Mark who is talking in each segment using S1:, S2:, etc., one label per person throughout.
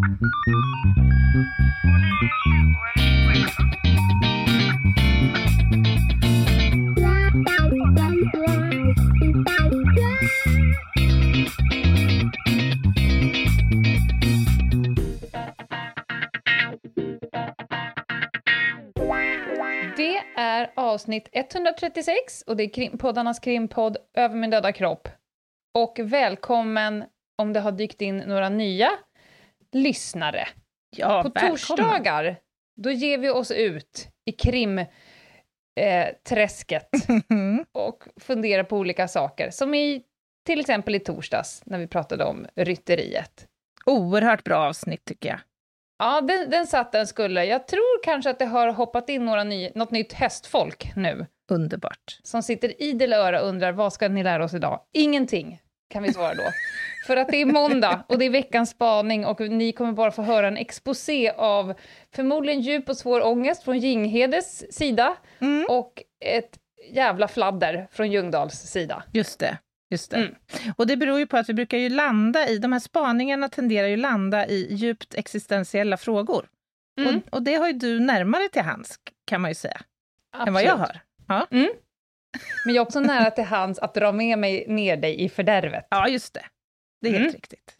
S1: Det är avsnitt 136 och det är krim, poddarnas krimpodd Över min döda kropp. Och välkommen om det har dykt in några nya lyssnare.
S2: Ja,
S1: På
S2: välkomna.
S1: torsdagar, då ger vi oss ut i krimträsket eh, träsket och funderar på olika saker. Som i till exempel i torsdags när vi pratade om rytteriet.
S2: Oerhört bra avsnitt tycker jag.
S1: Ja, den, den satt den skulle. Jag tror kanske att det har hoppat in några ny, något nytt hästfolk nu.
S2: Underbart.
S1: som sitter idel öra och undrar vad ska ni lära oss idag? Ingenting, kan vi svara då. För att det är måndag och det är veckans spaning och ni kommer bara få höra en exposé av förmodligen djup och svår ångest från Jinghedes sida
S2: Mm.
S1: och ett jävla fladder från Ljungdahls sida.
S2: Just det. Just det.
S1: Mm.
S2: Och det beror ju på att vi brukar ju landa i, de här spaningarna tenderar ju landa i djupt existentiella frågor.
S1: Mm.
S2: Och, och det har ju du närmare till hands, kan man ju säga, än vad jag
S1: Absolut.
S2: har. Ja,
S1: Men jag är också nära till hands att dra med mig ner dig i fördärvet.
S2: ja just det. Det är helt
S1: Mm.
S2: riktigt.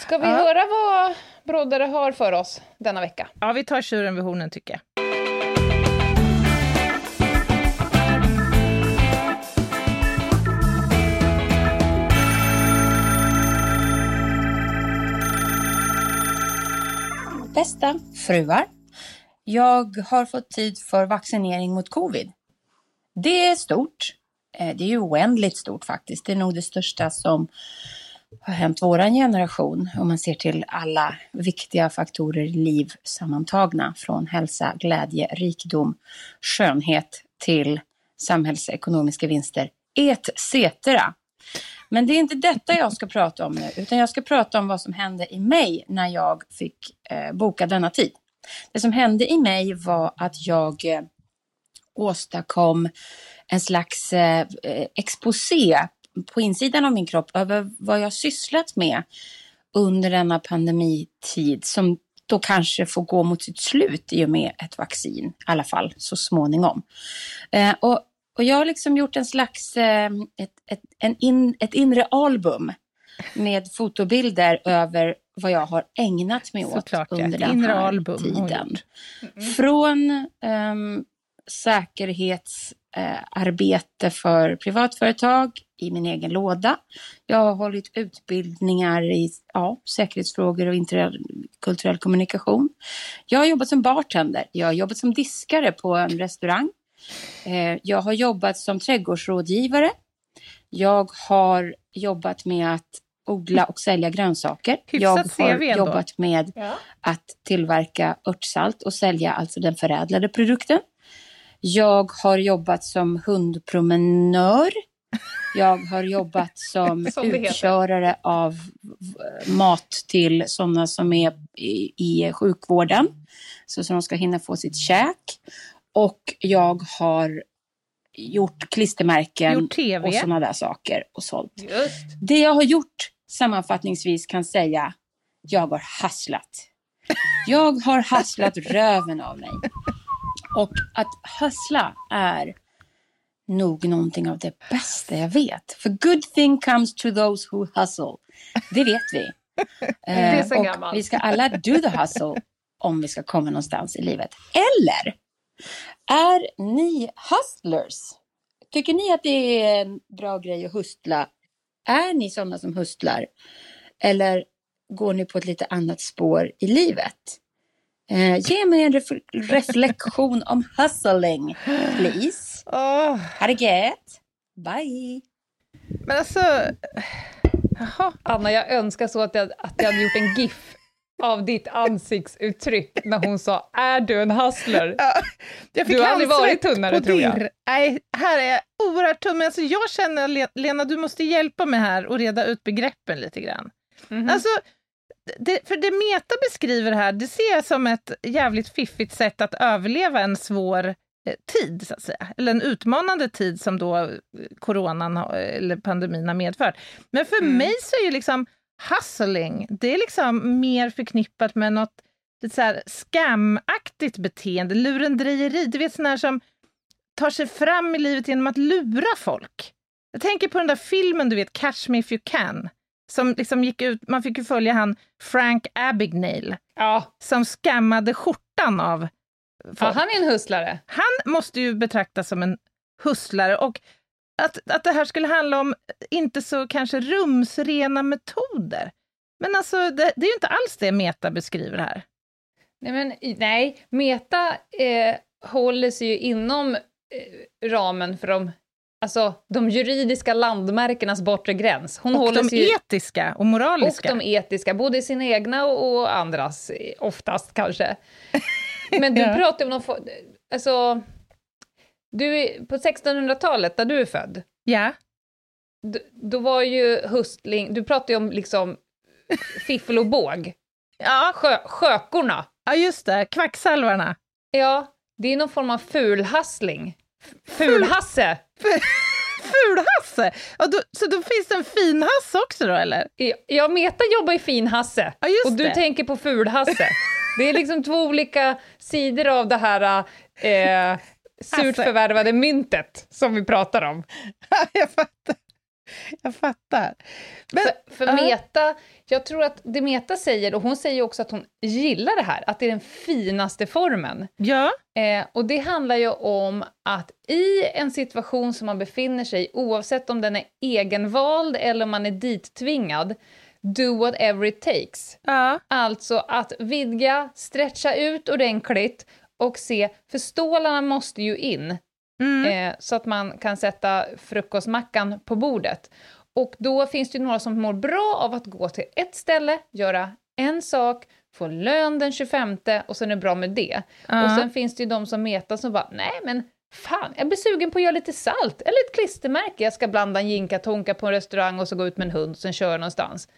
S1: Ska vi
S2: Ja.
S1: höra vad Broddare har för oss denna vecka?
S2: Ja, vi tar tjuren vid hornen tycker jag.
S3: Bästa fruar. Jag har fått tid för vaccinering mot covid. Det är stort. Eh, det är ju oändligt stort faktiskt. Det är nog det största som har hänt våran generation om man ser till alla viktiga faktorer i liv sammantagna. Från hälsa, glädje, rikedom, skönhet till samhällsekonomiska vinster etc. Men det är inte detta jag ska prata om nu, utan jag ska prata om vad som hände i mig när jag fick eh, boka denna tid. Det som hände i mig var att jag eh, åstadkom en slags eh, exposé på insidan av min kropp över vad jag sysslat med under denna pandemitid som då kanske får gå mot sitt slut i och med ett vaccin, i alla fall så småningom. Eh, och, och jag har liksom gjort en slags, eh, ett, ett, en in, ett inre album med fotobilder över vad jag har ägnat mig åt
S2: Såklart,
S3: under den här tiden.
S2: gjort.
S3: Från um, säkerhetsarbete för privatföretag i min egen låda. Jag har hållit utbildningar i ja, säkerhetsfrågor och interkulturell kommunikation. Jag har jobbat som bartender. Jag har jobbat som diskare på en restaurang. Eh, jag har jobbat som trädgårdsrådgivare. Jag har jobbat med att odla och sälja grönsaker. jag
S2: Hyfsat
S3: har
S2: CV ändå.
S3: jobbat med
S1: Ja.
S3: att tillverka örtsalt och sälja alltså den förädlade produkten. Jag har jobbat som hundpromenör. Jag har jobbat som
S1: Som
S3: utkörare av mat till sådana som är i, i sjukvården. Så som de ska hinna få sitt käk. Och jag har gjort klistermärken
S2: Gjort
S3: och sådana där saker och sålt.
S1: Just.
S3: Det jag har gjort sammanfattningsvis kan säga, jag har hasslat. Jag har hasslat röven av mig. Och att hassla är nog någonting av det bästa jag vet. För good thing comes to those who hustle. Det vet vi.
S1: är
S3: Eh,
S1: så
S3: och
S1: gammalt.
S3: vi ska alla do the hustle om vi ska komma någonstans i livet. Eller är ni hustlers? Tycker ni att det är en bra grej att hustla? Är ni sådana som hustlar? Eller går ni på ett lite annat spår i livet? Eh, ge mig en ref- reflektion om hustling, please. Ha det gött. Bye.
S2: men alltså... Jaha.
S1: Anna, jag önskar så att jag, att jag hade gjort en GIF av ditt ansiktsuttryck när hon sa “Är du en hustler?”
S2: Jag fick
S1: Du har aldrig varit tunnare, tror jag.
S2: Nej, här är jag oerhört tunn. Men alltså, jag känner, Le- Lena, du måste hjälpa mig här och reda ut begreppen lite grann.
S1: Mhm.
S2: Alltså, det, för det Meta beskriver här, det ser jag som ett jävligt fiffigt sätt att överleva en svår eh, tid, så att säga. Eller en utmanande tid som då eh, coronan eller pandemin har medfört. Men för
S1: Mm.
S2: mig så är ju liksom hustling, det är liksom mer förknippat med något lite så här scamaktigt beteende, lurendrejeri. Du vet här som tar sig fram i livet genom att lura folk. Jag tänker på den där filmen, du vet, Catch me if you can. Som liksom gick ut, man fick ju följa han Frank Abagnale
S1: Ja,
S2: som skammade skjortan av folk.
S1: ja, han är en husslare.
S2: Han måste ju betraktas som en hustlare och att, att det här skulle handla om inte så kanske rumsrena metoder. Men alltså, det, det är ju inte alls det Meta beskriver här.
S1: Nej, men, nej. Meta eh, håller sig ju inom eh, ramen för de, alltså, de juridiska landmärkenas bortre gräns. Hon
S2: Och de
S1: ju,
S2: etiska och
S1: och
S2: moraliska.
S1: de etiska, både sina egna och, och andras, oftast kanske. Men du
S2: Ja.
S1: pratar om någon alltså, du, på 1600-talet, där du är född,
S2: Ja,
S1: d- då var ju hustling, du pratar ju om liksom fiffel och båg,
S2: ja,
S1: Sjö, skökorna.
S2: ja just det, kvacksalvarna.
S1: Ja, det är någon form av fulhassling. Fulhasse!
S2: Fulhasse! Så då finns det en finhasse också då, eller?
S1: Ja, Meta jobbar i finhasse
S2: Ja,
S1: och du
S2: det.
S1: tänker på fulhasse. Det är liksom två olika sidor av det här eh, surt förvärvade myntet som vi pratar om.
S2: jag fattar. Jag fattar. Men,
S1: För, för. Meta, jag tror att det Meta säger, och hon säger också att hon gillar det här, att det är den finaste formen.
S2: ja,
S1: Eh, och det handlar ju om att i en situation som man befinner sig i, oavsett om den är egenvald eller om man är dittvingad, do whatever it takes.
S2: ja,
S1: Alltså att vidga, stretcha ut ordentligt och se, för stålarna måste ju in
S2: mm,
S1: eh, så att man kan sätta frukostmackan på bordet. Och då finns det några som mår bra av att gå till ett ställe, göra en sak, få lön den 25 och sen är det bra med det.
S2: ja.
S1: Och sen finns det ju de som metar som bara, nej men fan, jag blir sugen på att göra lite salt eller ett klistermärke. Jag ska blanda en jinka tonka på en restaurang och så gå ut med en hund och sen köra någonstans.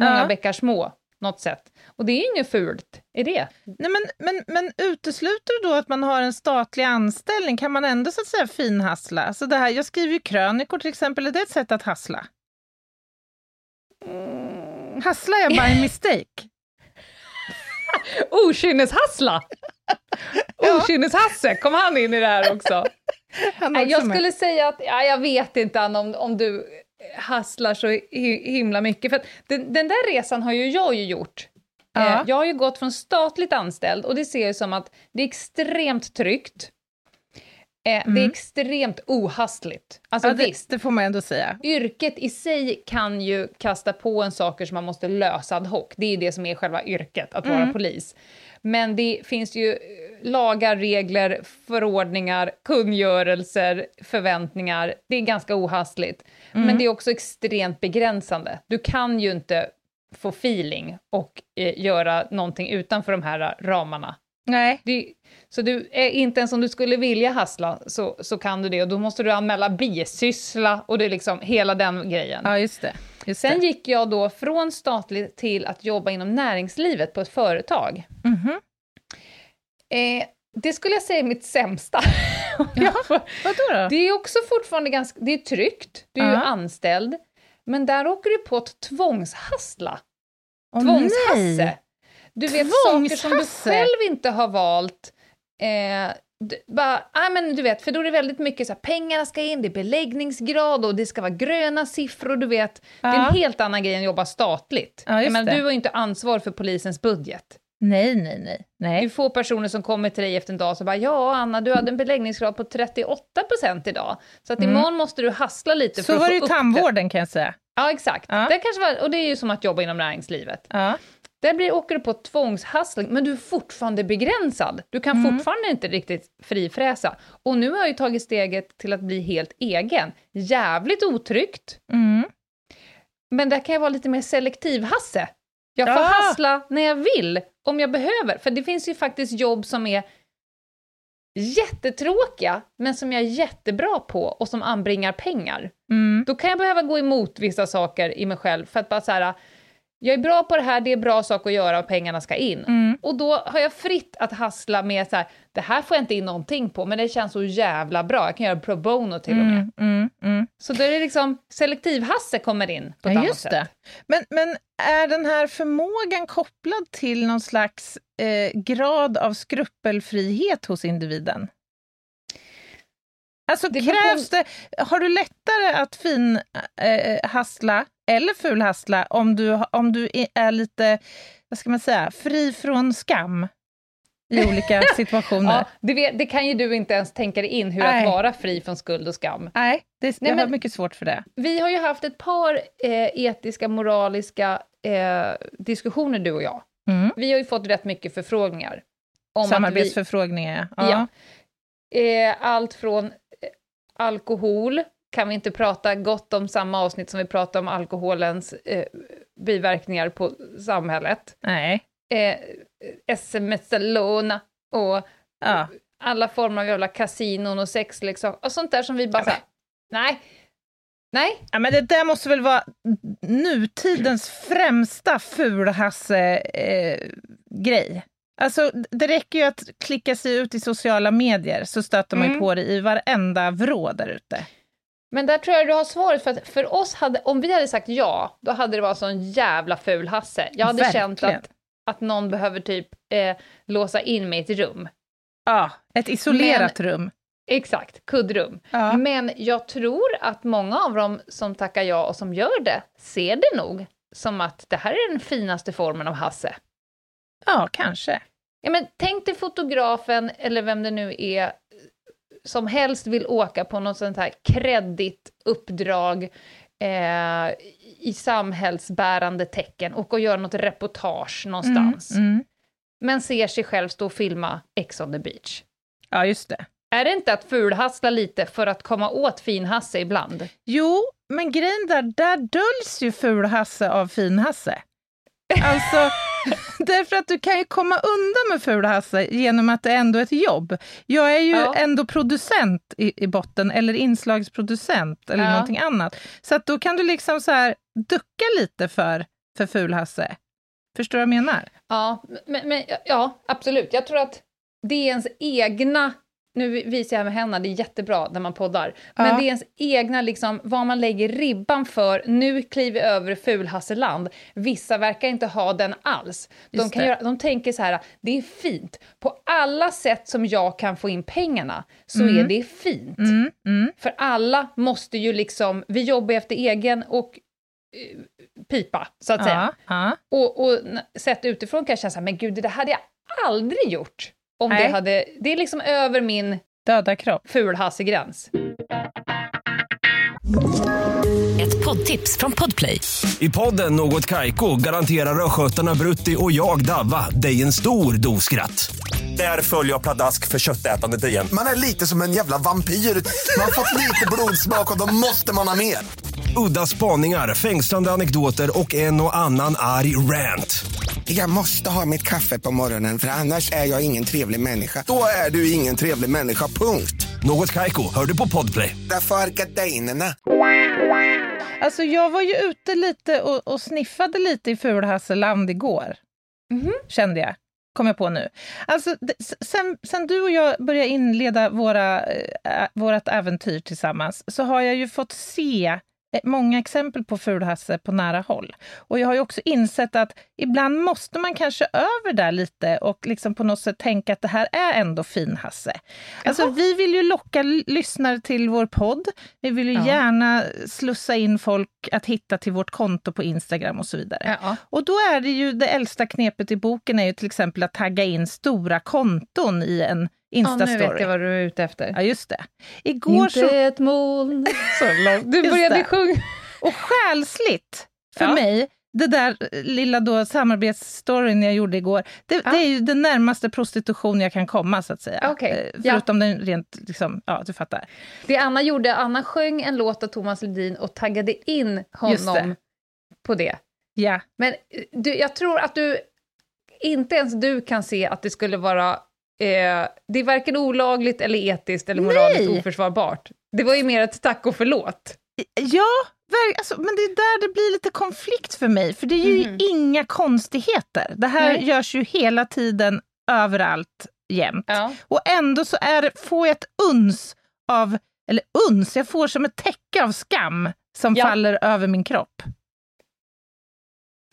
S1: Många
S2: Ja.
S1: bäckar små, något sätt. Och det är inget fult i det.
S2: Nej, men, men, men utesluter du då att man har en statlig anställning? Kan man ändå så att säga finhassla? Alltså det här, jag skriver ju krönikor till exempel, är det ett sätt att hassla? Hasslar jag by mistake?
S1: Okynneshassla! Okynneshasse, kom han in i det här också?
S2: Också
S1: jag
S2: med.
S1: skulle säga att, ja, jag vet inte Anna, om, om du hasslar så hi- himla mycket. För den, den där resan har ju jag ju gjort.
S2: Ja.
S1: Eh, jag har ju gått från statligt anställd och det ser jag som att det är extremt tryggt. Eh, Det är extremt ohastligt. Alltså
S2: Mm. ja, det,
S1: visst,
S2: det får man ändå säga.
S1: yrket i sig kan ju kasta på en saker som man måste lösa ad hoc. Det är det som är själva yrket, att vara polis. Men det finns ju eh, lagar, regler, förordningar, kungörelser, förväntningar. Det är ganska ohastligt. Men det är också extremt begränsande. Du kan ju inte få feeling och eh, göra någonting utanför de här eh, ramarna.
S2: Nej,
S1: Det, så du, är inte ens om du skulle vilja hassla så, så kan du det och då måste du anmäla bisyssla och det är liksom hela den grejen.
S2: ja just det. Just
S1: Sen
S2: det.
S1: gick jag då från statligt till att jobba inom näringslivet på ett företag.
S2: Mhm.
S1: Eh, det skulle jag säga är mitt sämsta.
S2: Ja, vadå då?
S1: det är också fortfarande ganska, det är tryggt, du är ju
S2: Ja.
S1: anställd, men där åker du på att tvångshassla.
S2: Åh,
S1: Tvångshasse.
S2: nej.
S1: Du vet saker som du själv inte har valt. Eh, d- bara, ah, men du vet, för då är det väldigt mycket så här, pengarna ska in, det är beläggningsgrad och det ska vara gröna siffror, du vet. Det är
S2: Ja.
S1: en helt annan grej än att jobba statligt.
S2: Ja,
S1: Jag menar, du har ju inte ansvar för polisens budget.
S2: Nej, nej, nej.
S1: Det är
S2: nej.
S1: få personer som kommer till dig efter en dag och bara ja Anna, du hade en beläggningsgrad på 38% idag. Så att imorgon måste du hassla lite för
S2: Mm. Så
S1: att
S2: var det ju tandvården kan jag säga.
S1: Ja, exakt.
S2: Ja.
S1: Det kanske var, och det är ju som att jobba inom näringslivet.
S2: Ja.
S1: Där blir, åker du på tvångshassling, men du är fortfarande begränsad. Du kan
S2: Mm.
S1: fortfarande inte riktigt frifräsa. Och nu har jag ju tagit steget till att bli helt egen. Jävligt otryggt,
S2: Mm.
S1: men där kan jag vara lite mer selektiv Hasse. Jag får
S2: Ah.
S1: hassla när jag vill, om jag behöver. För det finns ju faktiskt jobb som är jättetråkiga, men som jag är jättebra på och som anbringar pengar.
S2: Mm.
S1: Då kan jag behöva gå emot vissa saker i mig själv för att bara så här, jag är bra på det här, det är bra sak att göra och pengarna ska in.
S2: Mm.
S1: Och då har jag fritt att hassla med så här, det här får jag inte in någonting på, men det känns så jävla bra, jag kan göra pro bono till och med.
S2: Mm, mm, mm.
S1: Så då är det liksom, selektivhasse kommer in på ett
S2: Ja,
S1: annat sätt.
S2: det. Men, men är den här förmågan kopplad till någon slags eh, grad av skrupelfrihet hos individen? Alltså
S1: Det beror på-
S2: krävs det, har du lättare att fin eh, hassla eller fulhassla om du, om du är- lite, vad ska man säga, fri från skam i olika situationer?
S1: Ja, det, vet, det kan ju du inte ens tänka dig in, hur
S2: Nej.
S1: att vara fri från skuld och skam.
S2: Nej, det,
S1: Nej,
S2: jag har mycket svårt för det.
S1: Vi har ju haft ett par eh, etiska, moraliska eh, diskussioner, du och jag.
S2: Mm.
S1: Vi har ju fått rätt mycket förfrågningar. Om att vi,
S2: Samarbetsförfrågningar, ja.
S1: Ja. eh, allt från eh, alkohol, kan vi inte prata gott om samma avsnitt som vi pratar om alkoholens eh, biverkningar på samhället.
S2: Nej.
S1: Eh, sms-lån och
S2: Ja.
S1: alla former av jävla kasinon och sexleksaker och sånt där som vi bara
S2: Ja,
S1: här, nej, nej,
S2: Ja, men det där måste väl vara nutidens främsta fulhasse-grej. Alltså, det räcker ju att klicka sig ut i sociala medier så stöter man ju
S1: Mm.
S2: på det i varenda vrå där ute.
S1: Men där tror jag du har svaret, för att för oss hade, om vi hade sagt ja, då hade det varit sån jävla ful Hasse. Jag hade känt
S2: Verkligen.
S1: att, att någon behöver typ eh, låsa in mig i ett rum.
S2: Ja, ett isolerat rum.
S1: Exakt, kuddrum.
S2: Ja.
S1: Men jag tror att många av dem som tackar ja och som gör det, ser det nog som att det här är den finaste formen av Hasse.
S2: ja, kanske.
S1: Ja, men tänk dig fotografen, eller vem det nu är, som helst vill åka på något sånt här kreddigt uppdrag eh, i samhällsbärande tecken och, och göra något reportage någonstans.
S2: Mm, mm.
S1: Men ser sig själv stå och filma Ex on the beach.
S2: Ja, just det.
S1: Är det inte att fulhassla lite för att komma åt fin-Hasse ibland?
S2: Jo, men grejen där, där döljs ju ful-Hasse av fin-Hasse. Alltså, därför att du kan ju komma undan med ful-Hasse genom att det ändå är ett jobb. Jag är ju
S1: Ja.
S2: ändå producent i, i botten, eller inslagsproducent, eller
S1: Ja.
S2: någonting annat. Så att då kan du liksom så här ducka lite för, för ful-Hasse. Förstår du vad jag menar?
S1: Ja, men, men, ja, absolut. Jag tror att det är ens egna... Nu visar jag med händerna, det är jättebra när man poddar. Men
S2: Ja.
S1: det är ens egna, liksom, vad man lägger ribban för. Nu kliver vi över fulhasseland. Vissa verkar inte ha den alls. De, kan göra, de tänker så här, det är fint. På alla sätt som jag kan få in pengarna så
S2: Mm.
S1: är det fint.
S2: Mm, mm.
S1: För alla måste ju liksom, vi jobbar efter egen och eh, pipa, så att säga.
S2: Ja, ja.
S1: Och, och sett utifrån kan jag känna så här, men gud, det där hade jag aldrig gjort. Om
S2: Nej.
S1: det hade, det är liksom över min
S2: Döda kropp.
S1: fulhassegräns.
S4: Ett poddtips från Podplay.
S5: I podden Något Kaiko garanterar östgötarna Brutti och jag, Davva, dig en stor dos skratt. Där följer jag pladask för köttätandet igen.
S6: Man är lite som en jävla vampyr. Man har fått lite blodsmak och då måste man ha mer.
S5: Udda spaningar, fängslande anekdoter och en och annan arg rant.
S6: Jag måste ha mitt kaffe på morgonen för annars är jag ingen trevlig människa. Då är du ingen trevlig människa, punkt.
S5: Något Kaiko, hör du på Podplay.
S6: Därför är gardinerna.
S2: Alltså jag var ju ute lite och, och sniffade lite i Fulhasseland igår. Kände jag. Kom jag på nu. Alltså, sen, sen du och jag började inleda våra, eh, äh, vårt äventyr tillsammans så har jag ju fått se många exempel på fulhasse på nära håll. Och jag har ju också insett att ibland måste man kanske över där lite och liksom på något sätt tänka att det här är ändå finhasse. Alltså vi vill ju locka lyssnare till vår podd. Vi vill ju
S1: Ja.
S2: gärna slussa in folk att hitta till vårt konto på Instagram och så vidare.
S1: Ja.
S2: Och då är det ju det äldsta knepet i boken är ju till exempel att tagga in stora konton i en
S1: Ja, nu
S2: Insta-story.
S1: vet jag vad du är ute efter.
S2: Ja, just det. Igår
S1: Inte
S2: så...
S1: ett moln så långt. Du började sjunga.
S2: Och själsligt för
S1: Ja.
S2: mig, det där lilla då samarbetsstoryn jag gjorde igår, det,
S1: Ja.
S2: det är ju den närmaste prostitution jag kan komma, så att säga.
S1: Okej,
S2: Eh,
S1: ja.
S2: Förutom den rent, liksom, ja, du fattar.
S1: Det Anna gjorde, Anna sjöng en låt av Thomas Ledin och taggade in honom
S2: det.
S1: på det.
S2: Ja.
S1: Men eh, du, jag tror att du, inte ens du kan se att det skulle vara, eh, det är varken olagligt eller etiskt eller moraliskt
S2: Nej.
S1: oförsvarbart. Det var ju mer ett tack och förlåt.
S2: Ja, alltså, men det är där det blir lite konflikt för mig, för det är ju
S1: Mhm.
S2: inga konstigheter. Det här
S1: Nej.
S2: görs ju hela tiden, överallt, jämt.
S1: Ja.
S2: Och ändå så är får jag ett uns av, eller uns, jag får som ett täcke av skam som
S1: Ja.
S2: faller över min kropp.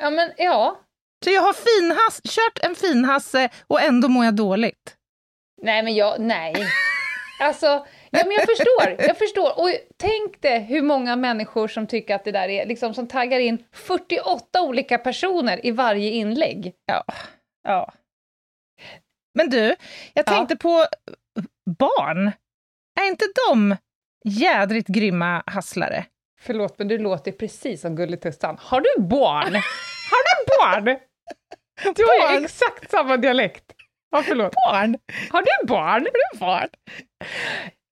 S1: Ja, men ja.
S2: Så jag har finhass, kört en finhasse och ändå mår jag dåligt.
S1: Nej, men jag, nej. Alltså, ja, men jag förstår, jag förstår. Och tänk dig hur många människor som tycker att det där är, liksom som taggar in 48 olika personer i varje inlägg.
S2: Ja. ja. Men du, jag
S1: Ja.
S2: tänkte på barn. Är inte de jädrigt grymma hasslare?
S1: Förlåt, men du låter precis som Gulletussan. Har du barn? Har du barn? Du har ju
S2: Barn?
S1: exakt samma dialekt. Ja, förlåt.
S2: Barn?
S1: Har du barn?
S2: Är det barn?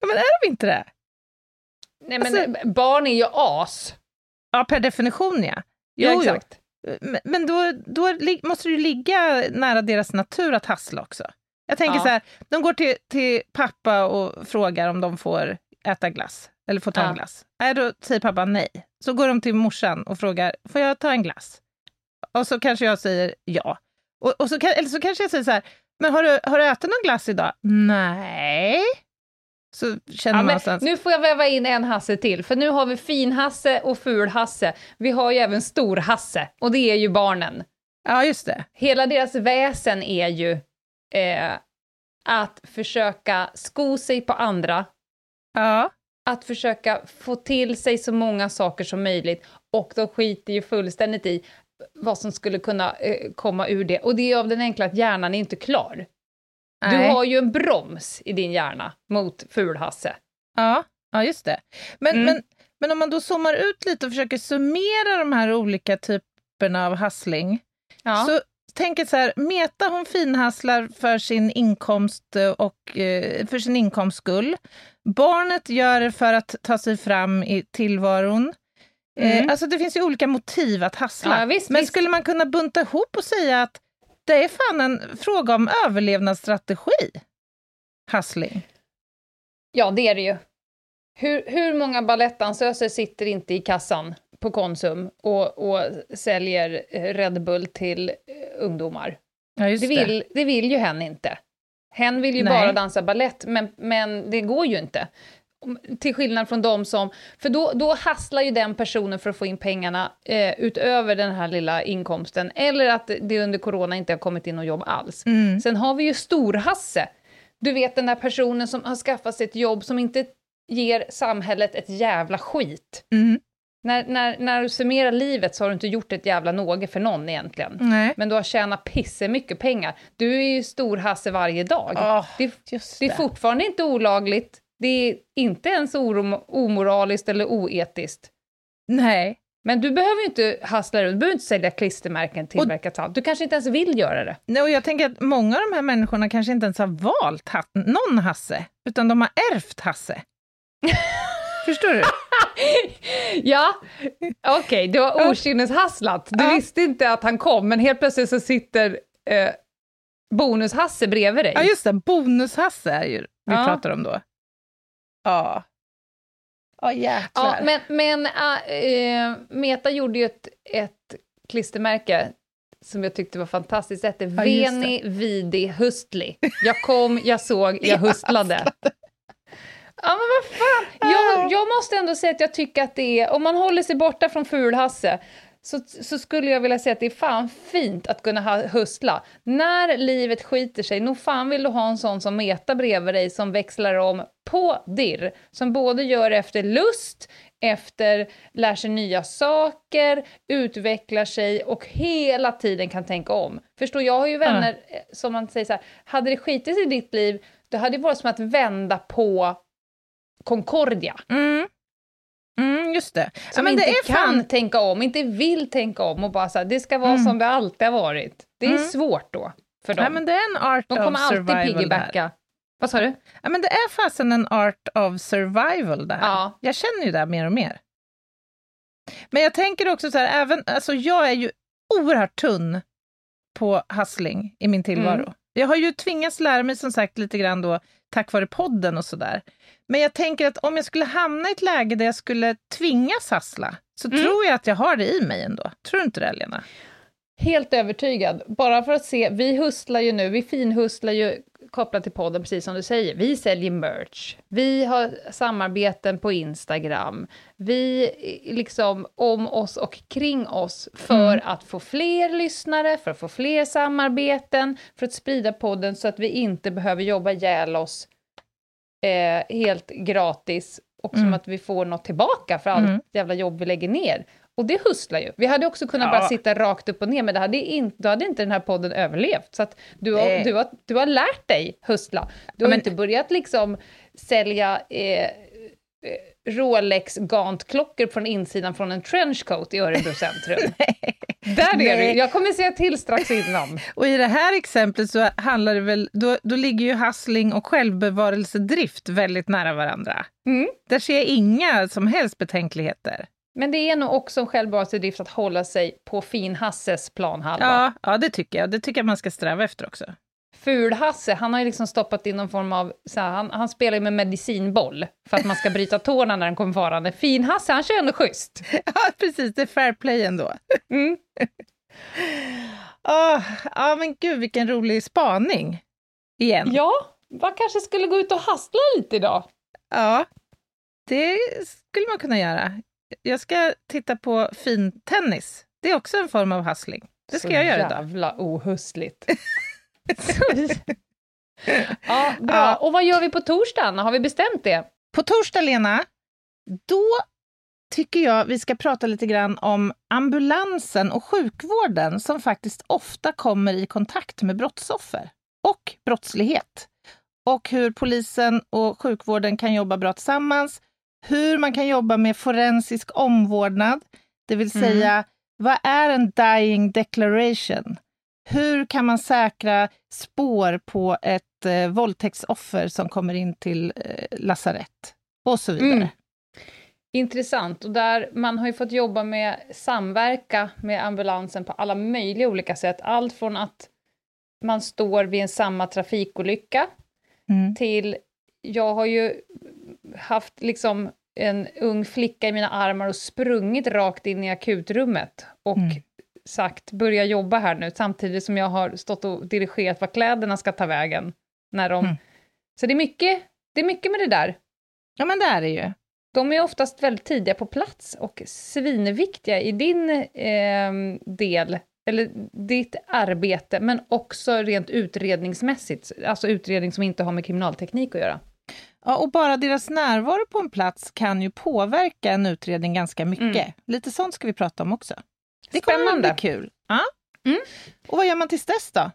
S2: Ja, men är de inte det?
S1: Nej, men
S2: Alltså-
S1: barn är ju as.
S2: Ja, per definition ja.
S1: Ja,
S2: Jo, jo.
S1: exakt.
S2: Men- Men då, då måste du ligga nära deras natur att hassla också. Jag tänker
S1: Ja.
S2: så här, de går till, till pappa och frågar om de får äta glass, eller får ta
S1: Ja.
S2: en glass. Äh, då säger pappa nej. Så går de till morsan och frågar, får jag ta en glass? Och så kanske jag säger ja. Och, och så eller så kanske jag säger så här, men har du, har du ätit någon glass idag? Nej. Så känner
S1: Ja,
S2: man någonstans,
S1: nu får jag väva in en Hasse till, för nu har vi fin-Hasse och ful-Hasse. Vi har ju även stor-Hasse, och det är ju barnen.
S2: ja just det.
S1: Hela deras väsen är ju eh, att försöka sko sig på andra,
S2: Ja.
S1: att försöka få till sig så många saker som möjligt, och de skiter ju fullständigt i vad som skulle kunna eh, komma ur det. Och det är av den enkla att hjärnan är inte klar. Du
S2: Nej.
S1: har ju en broms i din hjärna mot ful-Hasse.
S2: Ja, ja just det. Men,
S1: Mm.
S2: men, men om man då zoomar ut lite och försöker summera de här olika typerna av hassling,
S1: Ja.
S2: så tänker så här, Meta hon finhasslar för sin inkomst eh, och eh, för sin inkomsts skull. Barnet gör det för att ta sig fram i tillvaron.
S1: Mm.
S2: Eh, alltså det finns ju olika motiv att hassla.
S1: Ja, visst,
S2: Men
S1: visst.
S2: skulle man kunna bunta ihop och säga att det är fan en fråga om överlevnadsstrategi? Hassling.
S1: Ja, det är det ju. Hur, hur många balettdansöser sitter inte i kassan på Konsum och, och säljer eh, Red Bull till eh, ungdomar?
S2: Ja,
S1: Det vill, det vill ju hen inte. Hen vill ju
S2: Nej.
S1: bara dansa ballett, men, men det går ju inte. Till skillnad från de som... För då, då hasslar ju den personen för att få in pengarna eh, utöver den här lilla inkomsten, eller att det under corona inte har kommit in något jobb alls.
S2: Mm.
S1: Sen har vi ju storhasse. Du vet den där personen som har skaffat sig ett jobb som inte ger samhället ett jävla skit.
S2: Mm.
S1: När, när, när du summerar livet så har du inte gjort ett jävla något för någon egentligen.
S2: Nej.
S1: Men du har tjänat pisse mycket pengar. Du är ju storhasse varje dag.
S2: Åh,
S1: det,
S2: just
S1: det är
S2: det.
S1: fortfarande inte olagligt. Det är inte ens omoraliskt eller oetiskt.
S2: Nej.
S1: Men du behöver ju inte hassla runt, du behöver inte sälja klistermärken tillverkat av. Du kanske inte ens vill göra det.
S2: Nej, och jag tänker att många av de här människorna kanske inte ens har valt ha- någon Hasse, utan de har ärvt Hasse. Förstår du?
S1: Ja, okej, du har
S2: Ja.
S1: okynneshasslat. Du
S2: Ja.
S1: visste inte att han kom, men helt plötsligt så sitter eh, Bonus-Hasse bredvid dig.
S2: Ja, just det. Bonus-Hasse är ju vi
S1: Ja.
S2: pratar om då. Ja. Ja, jäklar.
S1: Ja, men, men äh, eh, Meta gjorde ju ett, ett klistermärke som jag tyckte var fantastiskt. Det hette
S2: Ja.
S1: Veni Vidi Hustli. Jag kom, jag såg, jag hustlade. Ja, men vad fan. Jag, jag måste ändå säga att jag tycker att det är, om man håller sig borta från fulhasse, så, så skulle jag vilja säga att det är fan fint att kunna ha, hustla. När livet skiter sig, nog fan vill du ha en sån som Meta bredvid dig som växlar om på dirr, som både gör efter lust, efter lär sig nya saker, utvecklar sig och hela tiden kan tänka om. Förstår, jag har ju vänner eh, som man säger så här, hade det skitit sig i ditt liv, det hade ju varit som att vända på Concordia.
S2: Mm. Mm, just det. Ja,
S1: Som
S2: men
S1: inte
S2: det är
S1: kan
S2: fan...
S1: tänka om, inte vill tänka om och bara så här, det ska vara
S2: Mm.
S1: som det alltid har varit. Det är
S2: Mm.
S1: svårt då för dem.
S2: Ja, men det är en art
S1: De kommer alltid
S2: survival där.
S1: piggybacka. Vad sa du?
S2: Ja, men det är fasen en art of survival det här.
S1: Ja.
S2: Jag känner ju det mer och mer. Men jag tänker också så här, även, alltså jag är ju oerhört tunn på hustling i min tillvaro.
S1: Mm.
S2: Jag har ju tvingats lära mig som sagt lite grann då tack vare podden och sådär. Men jag tänker att om jag skulle hamna i ett läge där jag skulle tvingas hassla så
S1: Mm.
S2: tror jag att jag har det i mig ändå. Tror du inte det, Lena?
S1: Helt övertygad. Bara för att se, vi hustlar ju nu, vi finhustlar ju kopplat till podden, precis som du säger. Vi säljer merch, vi har samarbeten på Instagram, vi liksom om oss och kring oss för
S2: Mm.
S1: att få fler lyssnare, för att få fler samarbeten, för att sprida podden så att vi inte behöver jobba ihjäl oss eh, helt gratis och som
S2: Mm.
S1: att vi får något tillbaka för allt
S2: Mm.
S1: jävla jobb vi lägger ner. Och det hustlar ju. Vi hade också kunnat
S2: Ja.
S1: bara sitta rakt upp och ner, men det hade in, då hade inte den här podden överlevt. Så att du, har,
S2: Nej.
S1: du, har, du har lärt dig hustla. Du har
S2: men-
S1: inte börjat liksom sälja eh, eh, Rolex Gant-klockor från insidan från en trenchcoat i Örebro centrum. Där är
S2: Nej.
S1: du. Jag kommer säga till strax innan.
S2: Och i det här exemplet så handlar det väl, då, då ligger ju hustling och självbevarelsedrift väldigt nära varandra.
S1: Mm.
S2: Där ser jag inga som helst betänkligheter.
S1: Men det är nog också en självbevarelsedrift att hålla sig på fin-Hasses planhalva.
S2: Ja, ja, det tycker jag. Det tycker jag man ska sträva efter också.
S1: Ful-Hasse, han har ju liksom stoppat in någon form av... Så här, han, han spelar ju med medicinboll för att man ska bryta tårna när den kommer farande. Fin-Hasse, han kör ändå schysst.
S2: Ja, precis. Det är fair play ändå.
S1: Mm.
S2: Åh, ja, men gud, vilken rolig spaning. Igen.
S1: Ja, man kanske skulle gå ut och hastla lite idag.
S2: Ja, det skulle man kunna göra. Jag ska titta på fintennis. Det är också en form av hustling. Det ska
S1: Så
S2: jag göra idag.
S1: jävla ohustligt. ja, bra.
S2: Ja.
S1: Och vad gör vi på torsdag, Anna? Har vi bestämt det?
S2: På torsdag, Lena, då tycker jag vi ska prata lite grann om ambulansen och sjukvården som faktiskt ofta kommer i kontakt med brottsoffer och brottslighet. Och hur polisen och sjukvården kan jobba bra tillsammans. Hur man kan jobba med forensisk omvårdnad, det vill
S1: Mm.
S2: säga vad är en dying declaration? Hur kan man säkra spår på ett eh, våldtäktsoffer som kommer in till eh, lasarett? Och så vidare.
S1: Mm. Intressant. Och där man har ju fått jobba med samverka med ambulansen på alla möjliga olika sätt. Allt från att man står vid en samma trafikolycka
S2: Mm.
S1: till... Jag har ju haft liksom en ung flicka i mina armar och sprungit rakt in i akutrummet och
S2: Mm.
S1: sagt börja jobba här nu, samtidigt som jag har stått och dirigerat var kläderna ska ta vägen. När de...
S2: Mm.
S1: Så det är, mycket, det är mycket med det där.
S2: Ja, men det är det ju.
S1: De är oftast väldigt tidiga på plats och svinviktiga i din eh, del, eller ditt arbete, men också rent utredningsmässigt, alltså utredning som inte har med kriminalteknik att göra.
S2: Ja, och bara deras närvaro på en plats kan ju påverka en utredning ganska mycket.
S1: Mm.
S2: Lite sånt ska vi prata om också. Det kommer
S1: Spännande.
S2: bli kul. Ja.
S1: Mm.
S2: Och vad gör man tills dess då?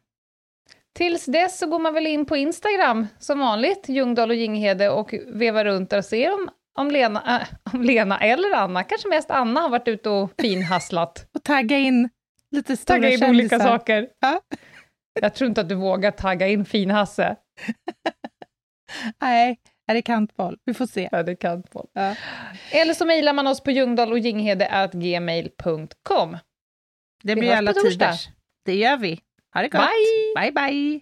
S1: Tills dess så går man väl in på Instagram som vanligt, Ljungdahl och Ginghede, och vevar runt där och ser om, om, Lena, äh, om Lena eller Anna, kanske mest Anna, har varit ute och finhasslat.
S2: Och tagga in lite stora
S1: Tagga in
S2: kändisar.
S1: olika saker.
S2: Ja.
S1: Jag tror inte att du vågar tagga in Finhasse.
S2: Nej, är det kantboll? Vi får se.
S1: Ja, det kan folk.
S2: Ja.
S1: Eller så mejlar man oss på ljungdahl-och-ginghede@gmail.com.
S2: Det
S1: Vi
S2: blir
S1: hörs
S2: alla tiders. Det gör vi. Ha det gott.
S1: Bye!
S2: Bye, bye.